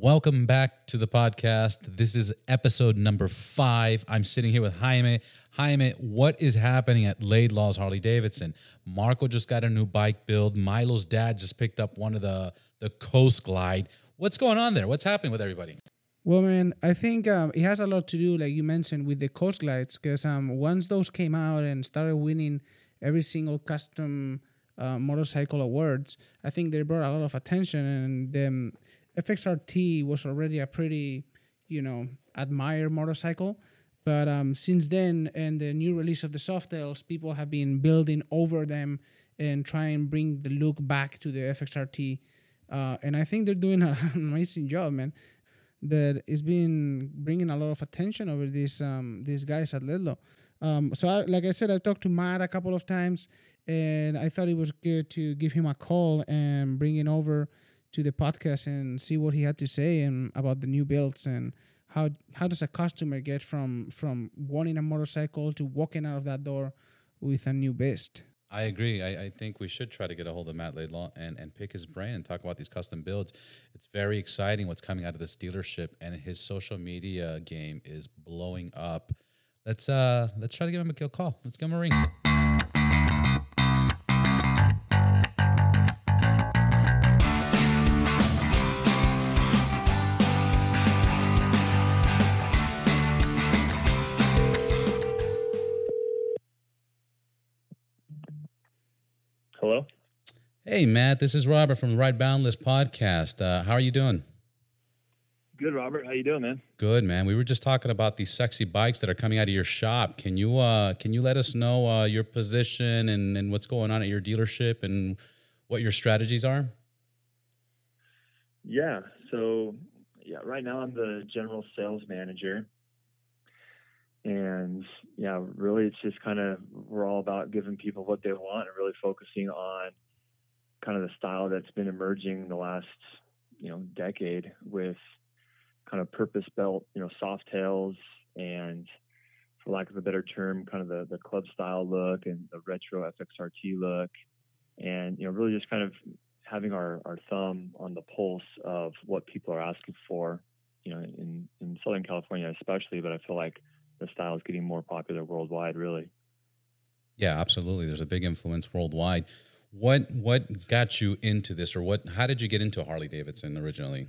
Welcome back to the podcast. This is episode number five. I'm sitting here with Jaime. Jaime, what is happening at Laidlaw's Harley Davidson? Marco just got a new bike build. Milo's dad just picked up one of the the Coast Glide. What's going on there? What's happening with everybody? Well, man, I think um, it has a lot to do, like you mentioned, with the Coast Glides, because um, once those came out and started winning every single custom uh, motorcycle awards, I think they brought a lot of attention, and the FXRT was already a pretty, you know, admired motorcycle. But um, since then, and the new release of the Softails, people have been building over them and try and bring the look back to the FXRT. Uh, and I think they're doing an amazing job, man. That is been bringing a lot of attention over these um, these guys at Laidlaw. Um, so, I, like I said, I talked to Matt a couple of times, and I thought it was good to give him a call and bring it over to the podcast and see what he had to say and about the new builds and how how does a customer get from from wanting a motorcycle to walking out of that door with a new beast. I agree. I, I, think we should try to get a hold of Matt Laidlaw and, and pick his brain and talk about these custom builds. It's very exciting what's coming out of this dealership, and his social media game is blowing up. Let's uh let's try to give him a call. Let's give him a ring. Hey, Matt. This is Robert from the Ride Boundless podcast. Uh, how are you doing? Good, Robert. How you doing, man? Good, man. We were just talking about these sexy bikes that are coming out of your shop. Can you uh, can you let us know uh, your position and, and what's going on at your dealership and what your strategies are? Yeah. So, yeah, right now I'm the general sales manager and yeah, really it's just kind of we're all about giving people what they want and really focusing on kind of the style that's been emerging the last you know decade with kind of purpose built you know soft tails and for lack of a better term kind of the, the club style look and the retro fxrt look and you know really just kind of having our, our thumb on the pulse of what people are asking for you know in, in southern california especially but i feel like the style is getting more popular worldwide, really. Yeah, absolutely. There's a big influence worldwide. What what got you into this, or what? How did you get into Harley Davidson originally?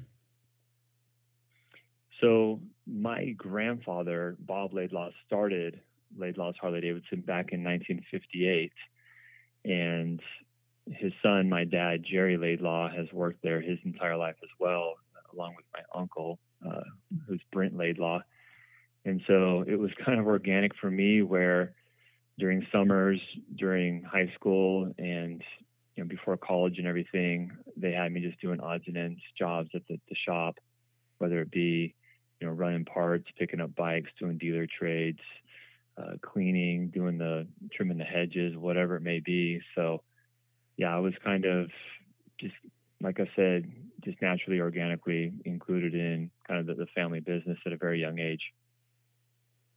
So my grandfather, Bob Laidlaw, started Laidlaw's Harley Davidson back in 1958, and his son, my dad, Jerry Laidlaw, has worked there his entire life as well, along with my uncle, uh, who's Brent Laidlaw. And so it was kind of organic for me where during summers, during high school, and you know before college and everything, they had me just doing odds and ends jobs at the, the shop, whether it be you know running parts, picking up bikes, doing dealer trades, uh, cleaning, doing the trimming the hedges, whatever it may be. So yeah, I was kind of just like I said, just naturally, organically included in kind of the, the family business at a very young age.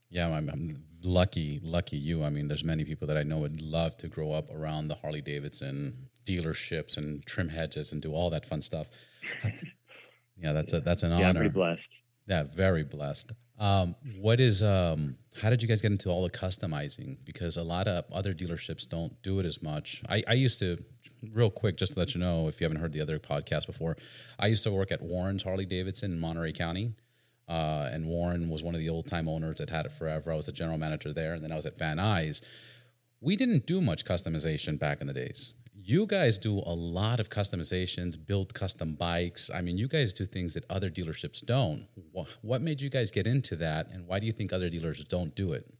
Yeah, I'm, I'm, lucky, lucky you. I mean, there's many people that I know would love to grow up around the Harley Davidson dealerships and trim hedges and do all that fun stuff. yeah, that's a that's an yeah, honor. Yeah, very blessed. Yeah, very blessed. Um, what is um, how did you guys get into all the customizing? Because a lot of other dealerships don't do it as much. I, I used to, real quick, just to let you know, if you haven't heard the other podcast before, I used to work at Warren's Harley Davidson in Monterey County. Uh, and Warren was one of the old time owners that had it forever. I was the general manager there, and then I was at Van Nuys. We didn't do much customization back in the days. You guys do a lot of customizations, build custom bikes. I mean, you guys do things that other dealerships don't. What made you guys get into that, and why do you think other dealers don't do it?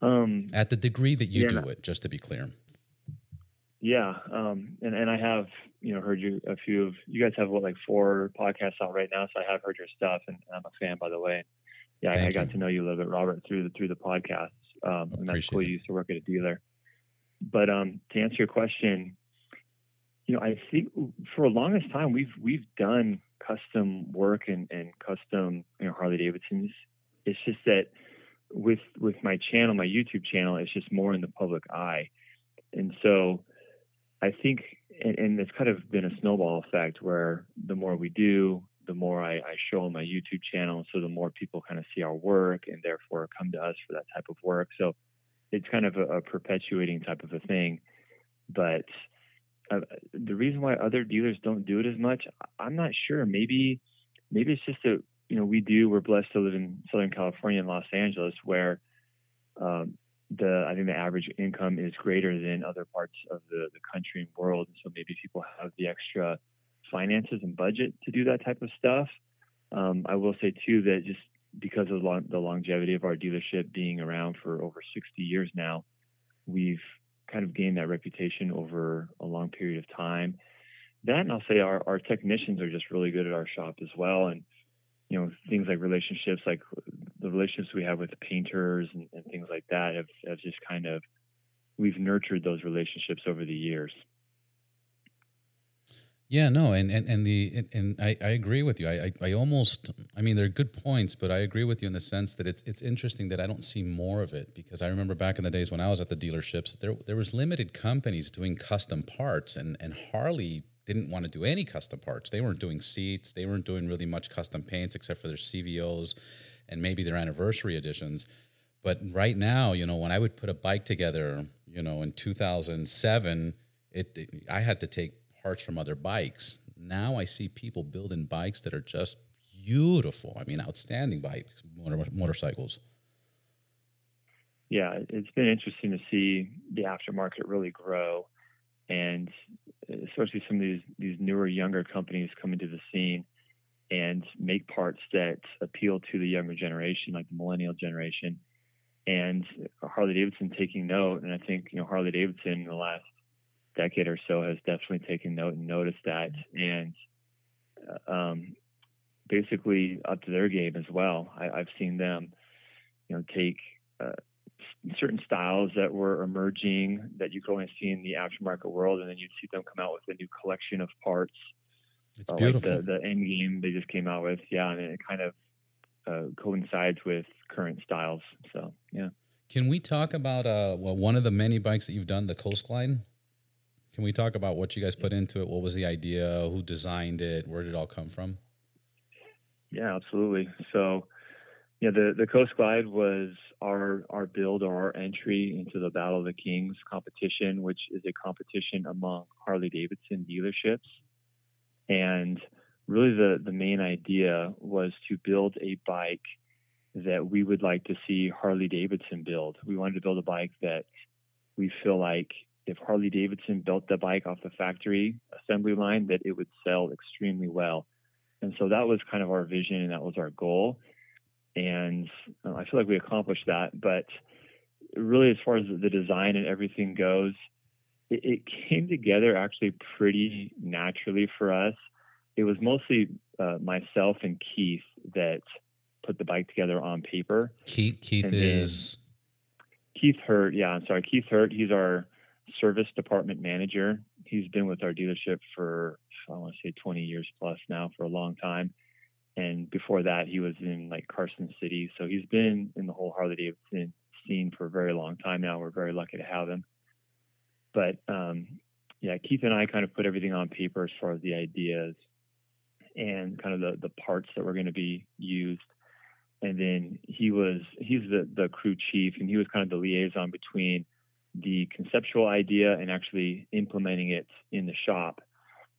Um, At the degree that you yeah, do it, just to be clear. Yeah, um, and and I have you know heard you a few of you guys have what like four podcasts out right now, so I have heard your stuff, and I'm a fan by the way. Yeah, I, I, got to know you a little bit, Robert, through the through the podcast, um, and that's cool. You used to work at a dealer, but um, to answer your question, you know, I think for the longest time we've we've done custom work and, and custom you know Harley Davidsons. It's just that with with my channel, my YouTube channel, it's just more in the public eye, and so I think, and, and, it's kind of been a snowball effect where the more we do, the more I, I, show on my YouTube channel. So the more people kind of see our work and therefore come to us for that type of work. So it's kind of a, a perpetuating type of a thing. But uh, the reason why other dealers don't do it as much, I'm not sure. Maybe, maybe it's just that you know we do. We're blessed to live in Southern California and Los Angeles, where um, the I think the average income is greater than other parts of the, the country and world. So maybe people have the extra finances and budget to do that type of stuff. Um, I will say too that just because of long, the longevity of our dealership being around for over 60 years now, we've kind of gained that reputation over a long period of time. That, and I'll say our, our technicians are just really good at our shop as well. And, you know, things like relationships, like the relationships we have with painters and, and things like that have, have just kind of, we've nurtured those relationships over the years. Yeah, no, and and and the and, and I, I agree with you. I, I, I almost I mean they're good points, but I agree with you in the sense that it's it's interesting that I don't see more of it because I remember back in the days when I was at the dealerships, there there was limited companies doing custom parts, and and Harley didn't want to do any custom parts. They weren't doing seats, they weren't doing really much custom paints except for their CVOs and maybe their anniversary editions. But right now, you know, when I would put a bike together, you know, in 2007, it, it I had to take parts from other bikes. Now I see people building bikes that are just beautiful. I mean, outstanding bikes, motor, motorcycles. Yeah, it's been interesting to see the aftermarket really grow, and uh, especially some of these these newer, younger companies coming to the scene and make parts that appeal to the younger generation, like the millennial generation. And Harley Davidson taking note, and I think you know Harley Davidson in the last decade or so has definitely taken note and noticed that, and uh, um, basically up to their game as well. I, have seen them, you know, take uh, certain styles that were emerging that you could only see in the aftermarket world, and then you'd see them come out with a new collection of parts. It's uh, beautiful. Like the, the end game they just came out with, yeah, and it kind of uh, coincides with current styles. So, yeah. Can we talk about uh, well, one of the many bikes that you've done, the Coast Glide? Can we talk about what you guys put into it? What was the idea? Who designed it? Where did it all come from? Yeah, absolutely. So, yeah, the the Coast Glide was our our build or our entry into the Battle of the Kings competition, which is a competition among Harley Davidson dealerships. And really, the the main idea was to build a bike that we would like to see Harley Davidson build. We wanted to build a bike that we feel like if Harley Davidson built the bike off the factory assembly line, that it would sell extremely well. And so that was kind of our vision and that was our goal. And uh, I feel like we accomplished that. But really, as far as the design and everything goes, it, it came together actually pretty naturally for us. It was mostly uh, myself and Keith that put the bike together on paper. Keith, Keith is. Keith Hurt, yeah, I'm sorry. Keith Hurt, he's our service department manager. He's been with our dealership for I want to say 20 years plus now for a long time. And before that, he was in like Carson City. So he's been in the whole Harley Davidson scene for a very long time now. We're very lucky to have him. But um, yeah, Keith and I kind of put everything on paper as far as the ideas and kind of the, the parts that were going to be used. And then he was he's the the crew chief, and he was kind of the liaison between the conceptual idea and actually implementing it in the shop.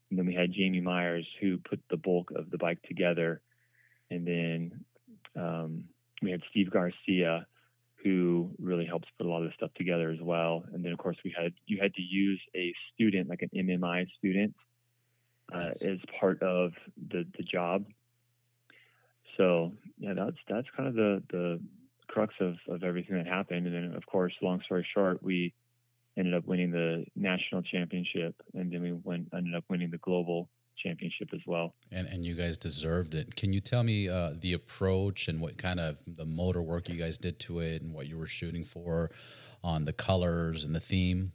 And then we had Jamie Myers who put the bulk of the bike together. And then um, we had Steve Garcia who really helps put a lot of the stuff together as well. And then of course we had you had to use a student like an MMI student uh, nice. as part of the the job. So yeah, that's that's kind of the the crux of, of everything that happened. And then, of course, long story short, we ended up winning the national championship, and then we went ended up winning the global championship as well. And and you guys deserved it. Can you tell me uh, the approach and what kind of the motor work you guys did to it, and what you were shooting for on the colors and the theme?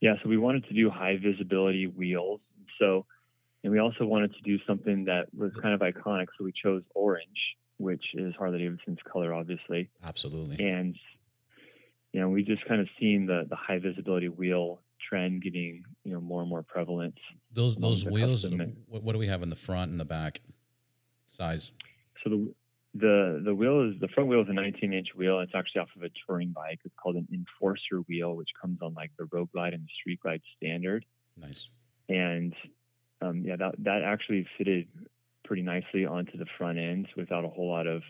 Yeah, so we wanted to do high visibility wheels. So, and we also wanted to do something that was kind of iconic. So we chose orange which is Harley Davidson's color, obviously. Absolutely. And you know, we just kind of seen the the high visibility wheel trend getting you know more and more prevalent. Those those wheels. What, what do we have in the front and the back size? So the the the wheel is the front wheel is a 19 inch wheel. It's actually off of a touring bike. It's called an Enforcer wheel, which comes on like the Road Glide and the Street Glide standard. Nice. And um, yeah, that that actually fitted pretty nicely onto the front end without a whole lot of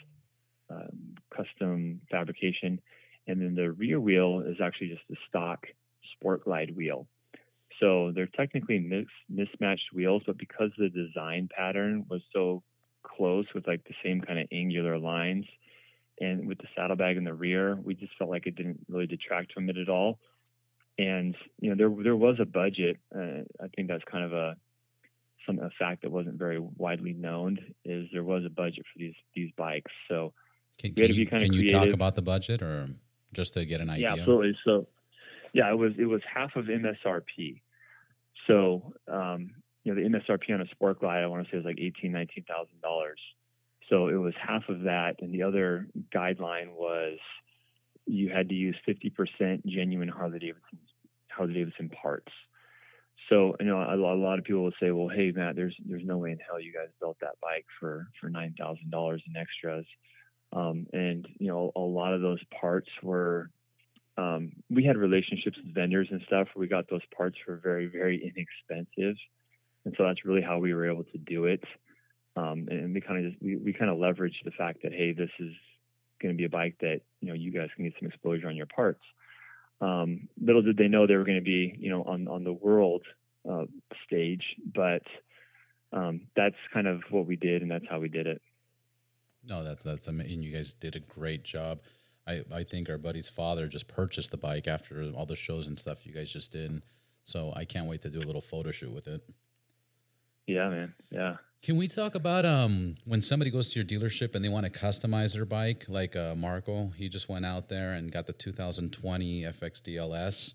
um, custom fabrication. And then the rear wheel is actually just a stock Sport Glide wheel. So they're technically mix, mismatched wheels, but because the design pattern was so close with like the same kind of angular lines, and with the saddlebag in the rear, we just felt like it didn't really detract from it at all. And you know, there there was a budget. Uh, I think that's kind of a some a fact that wasn't very widely known is there was a budget for these these bikes. So can, can you, can you talk about the budget or just to get an idea? Yeah, absolutely. So yeah, it was it was half of MSRP. So um, you know the MSRP on a sport glide, I want to say was like eighteen, nineteen thousand dollars. So it was half of that, and the other guideline was you had to use fifty percent genuine Harley Davidson Harley Davidson parts. So you know a, a lot of people will say, well, hey Matt, there's there's no way in hell you guys built that bike for for nine thousand dollars in extras. Um, and you know a lot of those parts were um, we had relationships with vendors and stuff we got those parts for very very inexpensive. And so that's really how we were able to do it. Um, and we kind of just we, we kind of leveraged the fact that hey this is going to be a bike that you know you guys can get some exposure on your parts. Um, little did they know they were going to be you know on on the world uh, stage but um, that's kind of what we did and that's how we did it. No that's that's I mean you guys did a great job I, I think our buddy's father just purchased the bike after all the shows and stuff you guys just did. So I can't wait to do a little photo shoot with it. Yeah, man. Yeah. Can we talk about um, when somebody goes to your dealership and they want to customize their bike, like uh, Marco? He just went out there and got the 2020 FXDLS.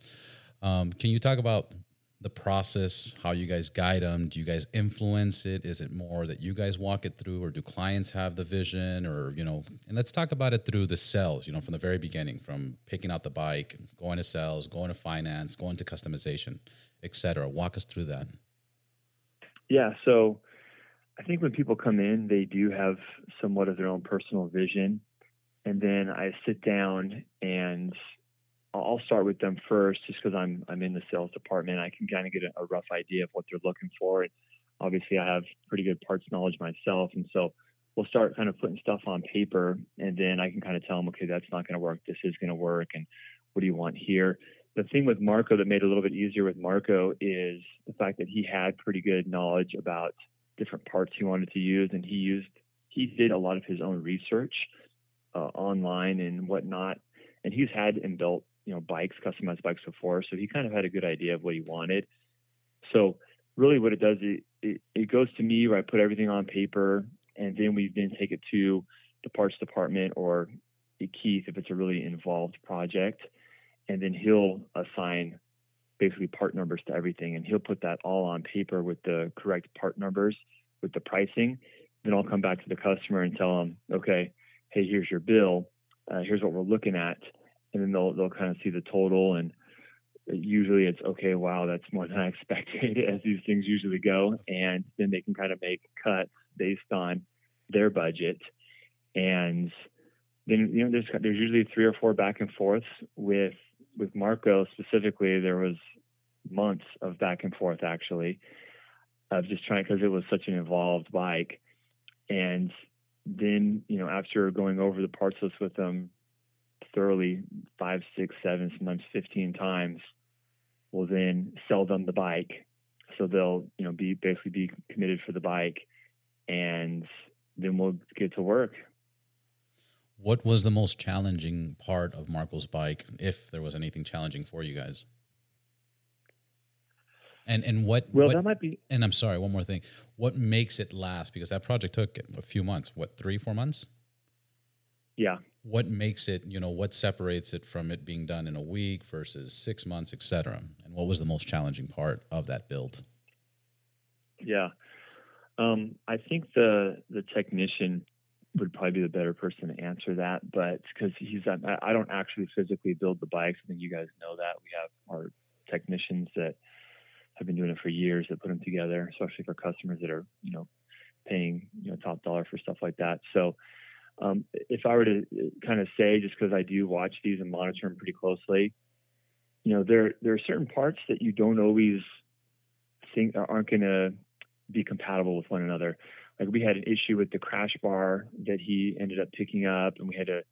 Um, can you talk about the process, how you guys guide them? Do you guys influence it? Is it more that you guys walk it through, or do clients have the vision? Or, you know, and let's talk about it through the sales, you know, from the very beginning, from picking out the bike, going to sales, going to finance, going to customization, etc. Walk us through that. Yeah. So I think when people come in, they do have somewhat of their own personal vision. And then I sit down and I'll start with them first, just because I'm I'm in the sales department. I can kind of get a, a, rough idea of what they're looking for, and obviously I have pretty good parts knowledge myself, and so we'll start kind of putting stuff on paper, and then I can kind of tell them, okay, that's not going to work. This is going to work, and what do you want here? The thing with Marco that made it a little bit easier with Marco is the fact that he had pretty good knowledge about different parts he wanted to use, and he used he did a lot of his own research uh, online and whatnot, and he's had and built you know bikes, customized bikes before, so he kind of had a good idea of what he wanted. So really, what it does it, it, it goes to me where I put everything on paper, and then we then take it to the parts department or Keith if it's a really involved project, and then he'll assign basically part numbers to everything, and he'll put that all on paper with the correct part numbers with the pricing. Then I'll come back to the customer and tell them, okay, hey, here's your bill. Uh, here's what we're looking at and then they'll they'll kind of see the total and usually it's okay wow that's more than i expected as these things usually go and then they can kind of make cuts based on their budget and then you know there's there's usually three or four back and forths with with marco specifically. There was months of back and forth actually of just trying because it was such an involved bike and then you know after going over the parts list with them thoroughly five, six, seven, sometimes 15 times, will then sell them the bike. So they'll, you know, be basically be committed for the bike and then we'll get to work. What was the most challenging part of Marco's bike, if there was anything challenging for you guys? And and what? Well, what, that might be. And I'm sorry, one more thing. What makes it last? Because that project took a few months. What, three, four months? Yeah, what makes it you know what separates it from it being done in a week versus six months et cetera? And what was the most challenging part of that build? Yeah. Um, i think the the technician would probably be the better person to answer that but because he's I, don't actually physically build the bikes. I think you guys know that. We have our technicians that have been doing it for years that put them together, especially for customers that are, you know, paying, you know, top dollar for stuff like that. So, um, if I were to uh, kind of say, just because I do watch these and monitor them pretty closely, you know, there there are certain parts that you don't always think aren't going to be compatible with one another. Like we had an issue with the crash bar that he ended up picking up, and we had to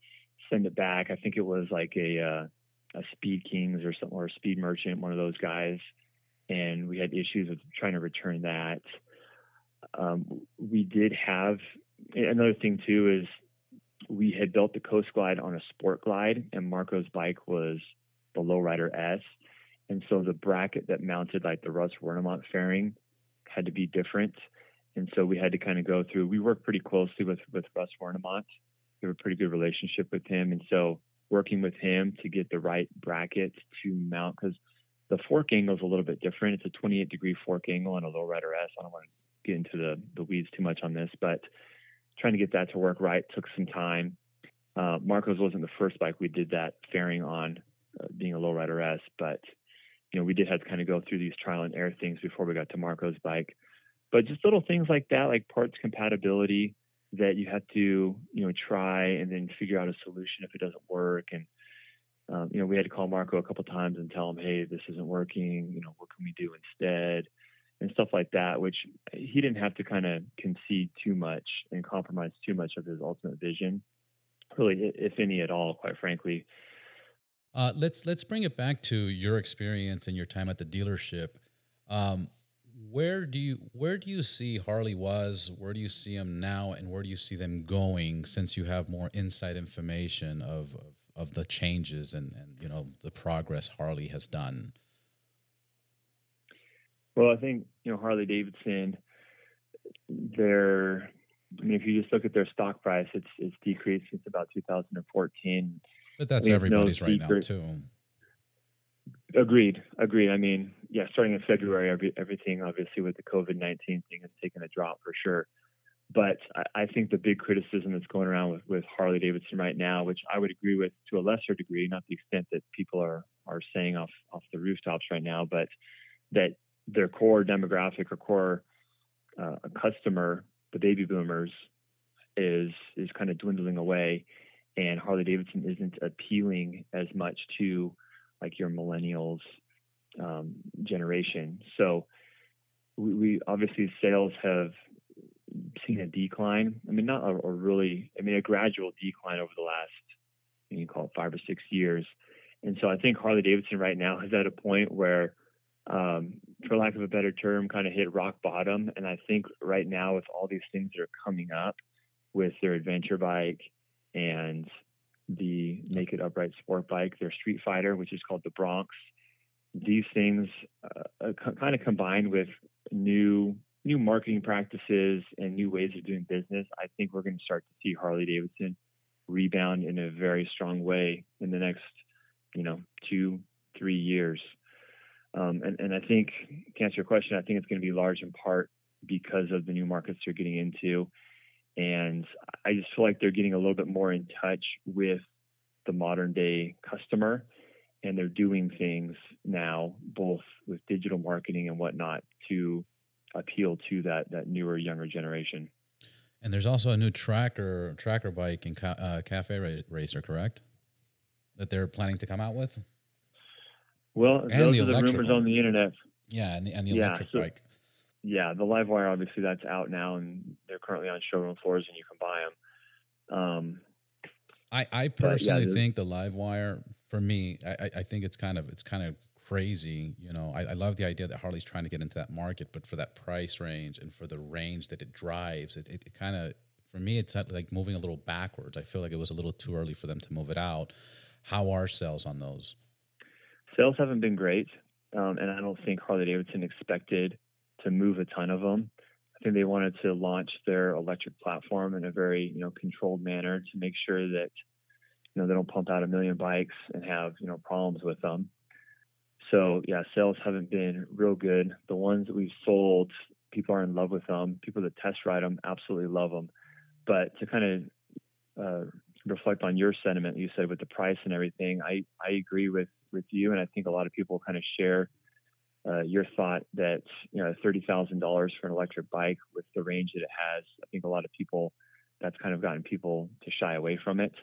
send it back. I think it was like a uh, a Speed Kings or something or a Speed Merchant, one of those guys, and we had issues with trying to return that. Um, we did have another thing too is we had built the Coast Glide on a Sport Glide, and Marco's bike was the Lowrider S, and so the bracket that mounted like the Russ Wernimont fairing had to be different, and so we had to kind of go through. We worked pretty closely with with Russ Wernimont. We have a pretty good relationship with him, and so working with him to get the right bracket to mount because the fork angle is a little bit different. It's a 28 degree fork angle on a Lowrider S. I don't want to get into the the weeds too much on this, but trying to get that to work right took some time. Uh, Marco's wasn't the first bike we did that fairing on, uh, being a lowrider S, but you know we did have to kind of go through these trial and error things before we got to Marco's bike. But just little things like that, like parts compatibility, that you have to you know try and then figure out a solution if it doesn't work. And um, you know we had to call Marco a couple times and tell him, hey, this isn't working. You know what can we do instead? And stuff like that, which he didn't have to kind of concede too much and compromise too much of his ultimate vision, really, if any at all, quite frankly. Uh, let's let's bring it back to your experience and your time at the dealership. Um, where do you where do you see Harley was? Where do you see them now, and where do you see them going? Since you have more inside information of of, of the changes and and you know the progress Harley has done. Well, I think you know Harley Davidson. They're, I mean, if you just look at their stock price, it's it's decreased since about 2014. But that's everybody's no right now too. Agreed. Agreed. I mean, yeah, starting in February, every, everything obviously with the COVID 19 thing has taken a drop for sure. But I, I, think the big criticism that's going around with, with Harley Davidson right now, which I would agree with to a lesser degree, not the extent that people are, are saying off, off the rooftops right now, but that their core demographic or core uh, customer, the baby boomers, is is kind of dwindling away, and Harley Davidson isn't appealing as much to like your millennials um, generation. So we, we, obviously sales have seen a decline. I mean, not a, a, really, I mean, a gradual decline over the last, you can call it five or six years. And so I think Harley Davidson right now is at a point where um, for lack of a better term, kind of hit rock bottom. And I think right now, with all these things that are coming up with their adventure bike and the naked upright sport bike, their street fighter, which is called the Bronx, these things uh, uh kind of combined with new new marketing practices and new ways of doing business, I think we're going to start to see Harley Davidson rebound in a very strong way in the next, you know, two, three years. Um, and, and I think, to answer your question, I think it's going to be large in part because of the new markets they're getting into. And I just feel like they're getting a little bit more in touch with the modern day customer. And they're doing things now, both with digital marketing and whatnot, to appeal to that, that newer, younger generation. And there's also a new tracker tracker bike and ca- uh, cafe racer, correct? That they're planning to come out with. Well, and those are the rumors on the internet. Yeah, and the, and the yeah, electric so, bike. Yeah, the Livewire obviously that's out now, and they're currently on showroom floors, and you can buy them. Um, I I personally yeah, think the Livewire for me, I I think it's kind of it's kind of crazy. You know, I, I love the idea that Harley's trying to get into that market, but for that price range and for the range that it drives, it, it, it kind of for me it's like moving a little backwards. I feel like it was a little too early for them to move it out. How are sales on those? Sales haven't been great, um, and I don't think Harley Davidson expected to move a ton of them. I think they wanted to launch their electric platform in a very you know controlled manner to make sure that you know they don't pump out a million bikes and have you know problems with them. So yeah, sales haven't been real good. The ones that we've sold, people are in love with them. People that test ride them absolutely love them. But to kind of uh, reflect on your sentiment, you said with the price and everything, I I agree with with you, and I think a lot of people kind of share uh, your thought that you know thirty thousand dollars for an electric bike with the range that it has. I think a lot of people that's kind of gotten people to shy away from it.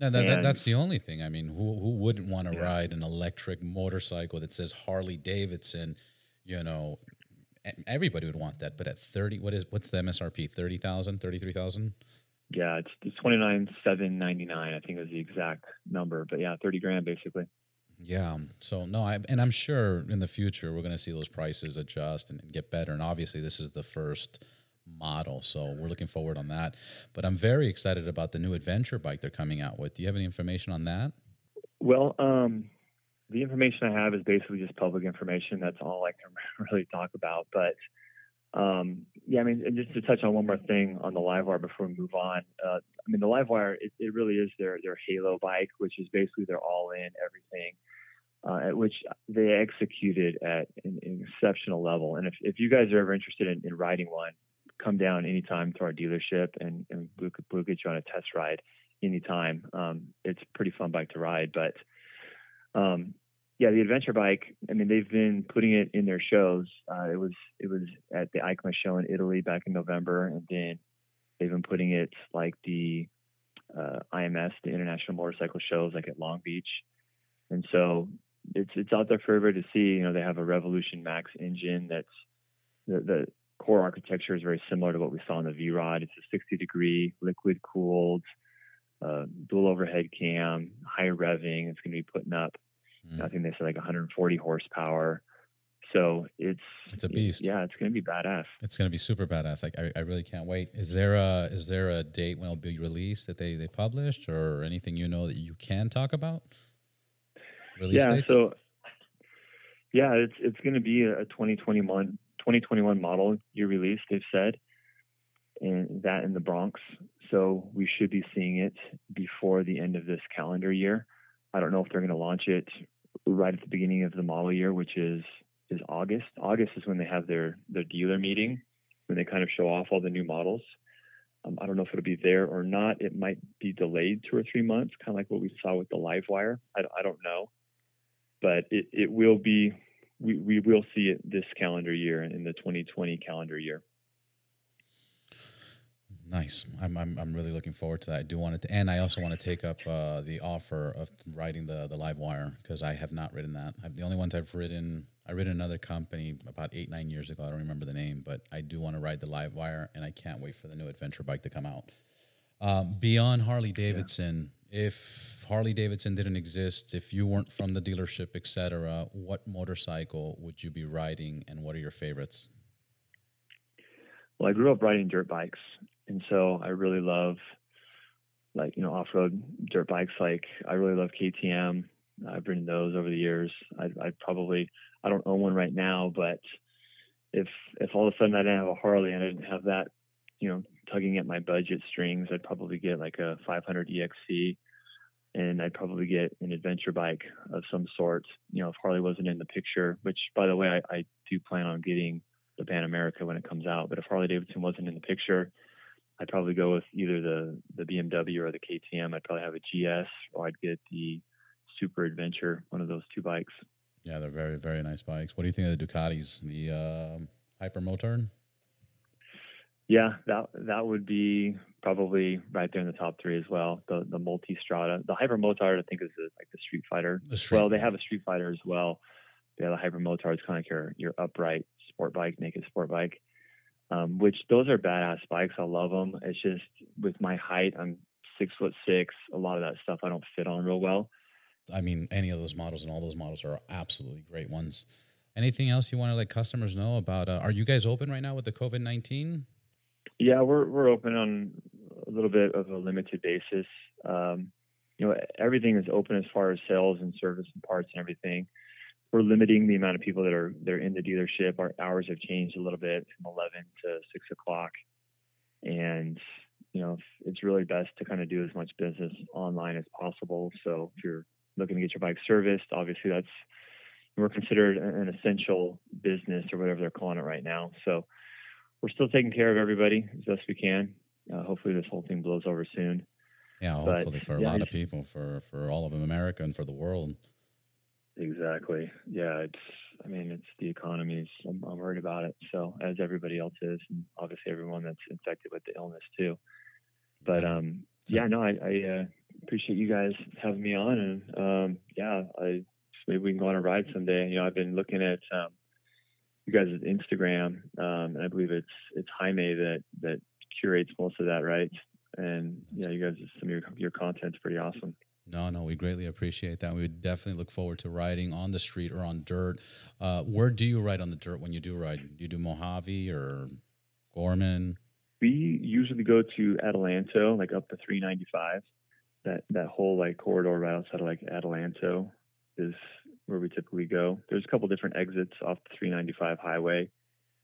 No, that, that, that's the only thing. I mean, who who wouldn't want to yeah. ride an electric motorcycle that says Harley Davidson? You know, everybody would want that. But at thirty, what is what's the MSRP? 30,000, 33,000? Yeah, it's, it's twenty nine seven ninety nine. I think is the exact number. But yeah, thirty grand basically. Yeah. So no, I, and I'm sure in the future we're going to see those prices adjust and, and get better. And obviously, this is the first model. So we're looking forward on that. But I'm very excited about the new adventure bike they're coming out with. Do you have any information on that? Well, um, the information I have is basically just public information. That's all I can really talk about. But um, yeah, I mean, just to touch on one more thing on the Livewire before we move on. Uh, I mean, the Livewire, it, it really is their their Halo bike, which is basically their all in everything. Uh, at which they executed at an, an, exceptional level. And if, if you guys are ever interested in, in riding one, come down anytime to our dealership and, and we'll, we'll get you on a test ride anytime. Um, it's a pretty fun bike to ride, but um, yeah, the adventure bike. I mean, they've been putting it in their shows. Uh, it was it was at the EICMA show in Italy back in November, and then they've been putting it like the uh, IMS, the International Motorcycle Shows, like at Long Beach. And so it's it's out there for everybody to see. You know, they have a Revolution Max engine that's the, the core architecture is very similar to what we saw in the V Rod. It's a 60 degree liquid cooled, uh, dual overhead cam, high revving. It's going to be putting up, mm. I think they said like 140 horsepower. So it's it's a beast. yeah, it's going to be badass. It's going to be super badass. Like I, I really can't wait. Is there a is there a date when it'll be released that they they published or anything you know that you can talk about? Release yeah. Dates? So yeah, it's it's going to be a 2021 2021 model year release, they've said, and that in the Bronx. So we should be seeing it before the end of this calendar year. I don't know if they're going to launch it right at the beginning of the model year, which is is August. August is when they have their their dealer meeting, when they kind of show off all the new models. Um, I don't know if it'll be there or not. It might be delayed two or three months, kind of like what we saw with the Livewire. I, I don't know, but it, it will be we, we will see it this calendar year in the 2020 calendar year. Nice. I'm, I'm, I'm really looking forward to that. I do want to, and I also want to take up uh, the offer of riding the the live wire because I have not ridden that. I've, the only ones I've ridden, I ridden another company about eight nine years ago. I don't remember the name, but I do want to ride the live wire, and I can't wait for the new adventure bike to come out. Um, beyond Harley Davidson, if Harley Davidson didn't exist, if you weren't from the dealership, etc., what motorcycle would you be riding, and what are your favorites? Well, I grew up riding dirt bikes, and so I really love, like you know, off-road dirt bikes. Like I really love KTM. I've ridden those over the years. I, I probably I don't own one right now, but if if all of a sudden I didn't have a Harley and I didn't have that, you know, tugging at my budget strings, I'd probably get like a 500 EXC and I'd probably get an adventure bike of some sort. You know, if Harley wasn't in the picture, which by the way, I, I do plan on getting the Pan America when it comes out. But if Harley Davidson wasn't in the picture, I'd probably go with either the the BMW or the KTM. I'd probably have a GS or I'd get the Super Adventure, one of those two bikes. Yeah, they're very very nice bikes. What do you think of the Ducatis, the uh, Hyper Motard? Yeah, that that would be probably right there in the top three as well. The the Multistrada, the Hyper Motard, I think is the, like the Street Fighter. The Street well, they have a Street Fighter as well. Yeah, the Hyper Motard is kind of like your your upright sport bike, naked sport bike. Um, which those are badass bikes. I love them. It's just with my height, I'm six foot six. A lot of that stuff I don't fit on real well. I mean, any of those models and all those models are absolutely great ones. Anything else you want to let customers know about? Uh, are you guys open right now with the COVID nineteen? Yeah, we're we're open on a little bit of a limited basis. Um, you know, everything is open as far as sales and service and parts and everything. We're limiting the amount of people that are that are in the dealership. Our hours have changed a little bit from 11 to 6 o'clock, and you know, it's really best to kind of do as much business online as possible. So if you're looking to get your bike serviced, obviously that's we're considered an essential business or whatever they're calling it right now. So we're still taking care of everybody as best we can. Uh, hopefully, this whole thing blows over soon. Yeah, hopefully but, for a yeah, lot of people, for for all of America and for the world. Exactly. Yeah, it's. I mean, it's the economies. I'm, I'm worried about it. So as everybody else is, and obviously everyone that's infected with the illness too. But um, So- yeah, no, I, I uh, appreciate you guys having me on, and um, yeah, I maybe we can go on a ride someday. You know, I've been looking at um, you guys' at Instagram, um, and I believe it's it's Jaime that that curates most of that, right? And yeah, you guys, some of your your content's pretty awesome. No, no, we greatly appreciate that. We would definitely look forward to riding on the street or on dirt. Uh, where do you ride on the dirt when you do ride? Do you do Mojave or Gorman? We usually go to Adelanto, like up to 395. That that whole like corridor right outside of like Adelanto is where we typically go. There's a couple different exits off the 395 highway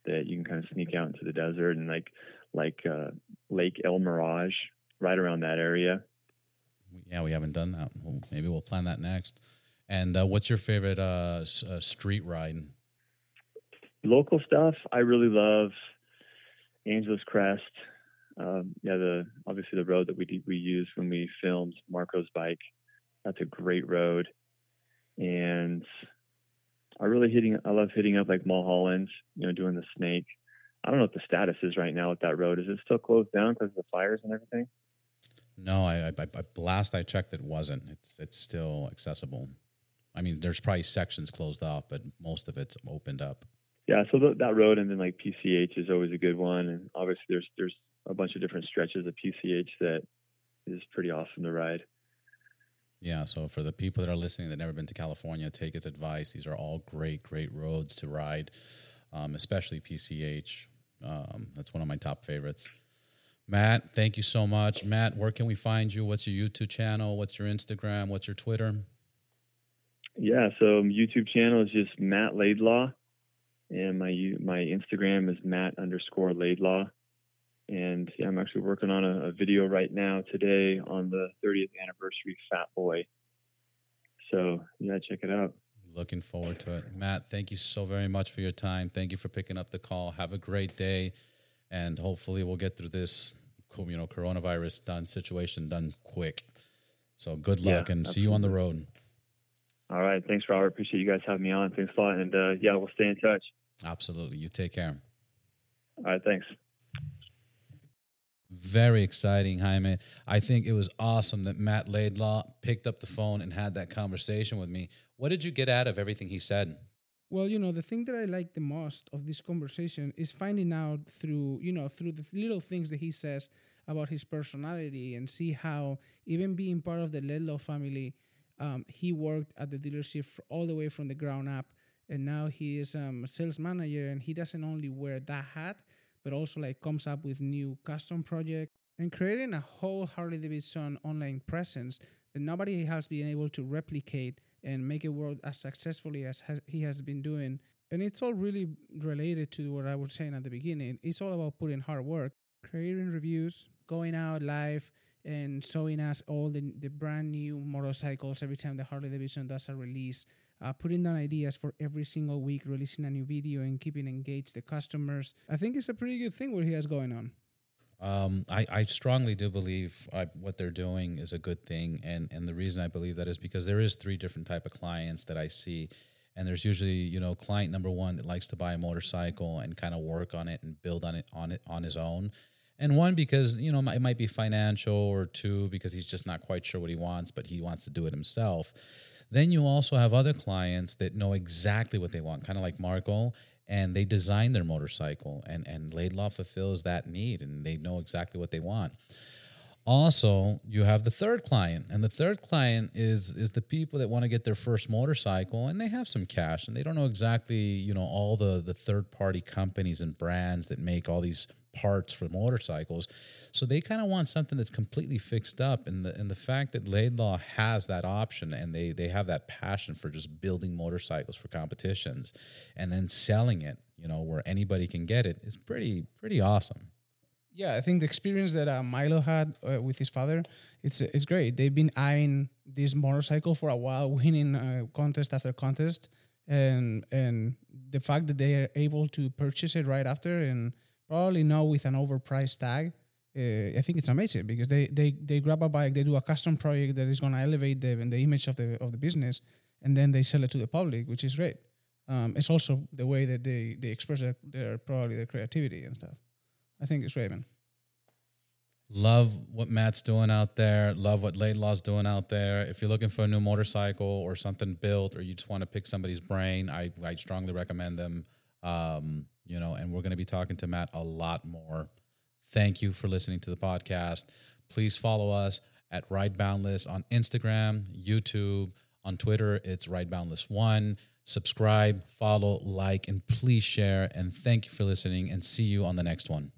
that you can kind of sneak out into the desert and like like uh, Lake El Mirage, right around that area. Yeah, we haven't done that. Well, maybe we'll plan that next. And uh, what's your favorite uh, s- uh, street ride? local stuff i really love angeles crest um, yeah the obviously the road that we we used when we filmed marco's bike that's a great road and i really hitting i love hitting up like mulholland you know doing the snake i don't know what the status is right now with that road is it still closed down because of the fires and everything No, I, I, I last I checked, it wasn't. It's it's still accessible. I mean, there's probably sections closed off, but most of it's opened up. yeah so th- that road and then like pch is always a good one and obviously there's there's a bunch of different stretches of pch that is pretty awesome to ride Yeah, so for the people that are listening that never been to California, take his advice. These are all great, great roads to ride, um, especially PCH. Um, that's one of my top favorites. Matt, thank you so much. Matt, where can we find you? What's your YouTube channel? What's your Instagram? What's your Twitter? Yeah, so YouTube channel is just Matt Laidlaw, and my my Instagram is Matt underscore Laidlaw, and yeah, I'm actually working on a, a video right now today on the 30th anniversary Fat Boy. So yeah, check it out. Looking forward to it. Matt, thank you so very much for your time. Thank you for picking up the call. Have a great day, and hopefully we'll get through this, you know, coronavirus done situation done quick. So good Yeah, luck and see you on the road. All right, thanks, Robert. Appreciate you guys having me on. Thanks a lot, and uh, yeah, we'll stay in touch. Absolutely. You take care. All right, thanks. Very exciting, Jaime. I think it was awesome that Matt Laidlaw picked up the phone and had that conversation with me. What did you get out of everything he said? Well, you know, the thing that I like the most of this conversation is finding out through, you know, through the little things that he says about his personality and see how even being part of the Laidlaw family, um, he worked at the dealership all the way from the ground up. And now he is um, a sales manager and he doesn't only wear that hat, but also like comes up with new custom projects and creating a whole Harley Davidson online presence that nobody has been able to replicate and make it work as successfully as has, he has been doing. And it's all really related to what I was saying at the beginning. It's all about putting hard work, creating reviews, going out live, and showing us all the, the brand new motorcycles every time the Harley Davidson does a release. Uh, putting down ideas for every single week, releasing a new video, and keeping engaged the customers. I think it's a pretty good thing what he has going on. Um, I, I strongly do believe I, what they're doing is a good thing, and and the reason I believe that is because there is three different type of clients that I see, and there's usually you know client number one that likes to buy a motorcycle and kind of work on it and build on it on it on his own, and one because you know it might be financial, or two because he's just not quite sure what he wants, but he wants to do it himself. Then you also have other clients that know exactly what they want, kind of like Marco, and they design their motorcycle, and and Laidlaw fulfills that need, and they know exactly what they want. Also, you have the third client, and the third client is is the people that want to get their first motorcycle, and they have some cash, and they don't know exactly, you know, all the the third party companies and brands that make all these parts for motorcycles. So they kind of want something that's completely fixed up, and the and the fact that Laidlaw has that option, and they they have that passion for just building motorcycles for competitions, and then selling it, you know, where anybody can get it, is pretty pretty awesome. Yeah, I think the experience that uh, Milo had uh, with his father, it's it's great. They've been eyeing this motorcycle for a while, winning uh, contest after contest, and and the fact that they are able to purchase it right after and probably not with an overpriced tag, uh, I think it's amazing because they they they grab a bike, they do a custom project that is going to elevate the the image of the of the business, and then they sell it to the public, which is great. Um, it's also the way that they they express their, their probably their creativity and stuff. I think it's man. Love what Matt's doing out there. Love what Laidlaw's doing out there. If you're looking for a new motorcycle or something built, or you just want to pick somebody's brain, I I strongly recommend them. Um, you know, and we're going to be talking to Matt a lot more. Thank you for listening to the podcast. Please follow us at Ride Boundless on Instagram, YouTube, on Twitter. It's Ride Boundless One. Subscribe, follow, like, and please share. And thank you for listening. And see you on the next one.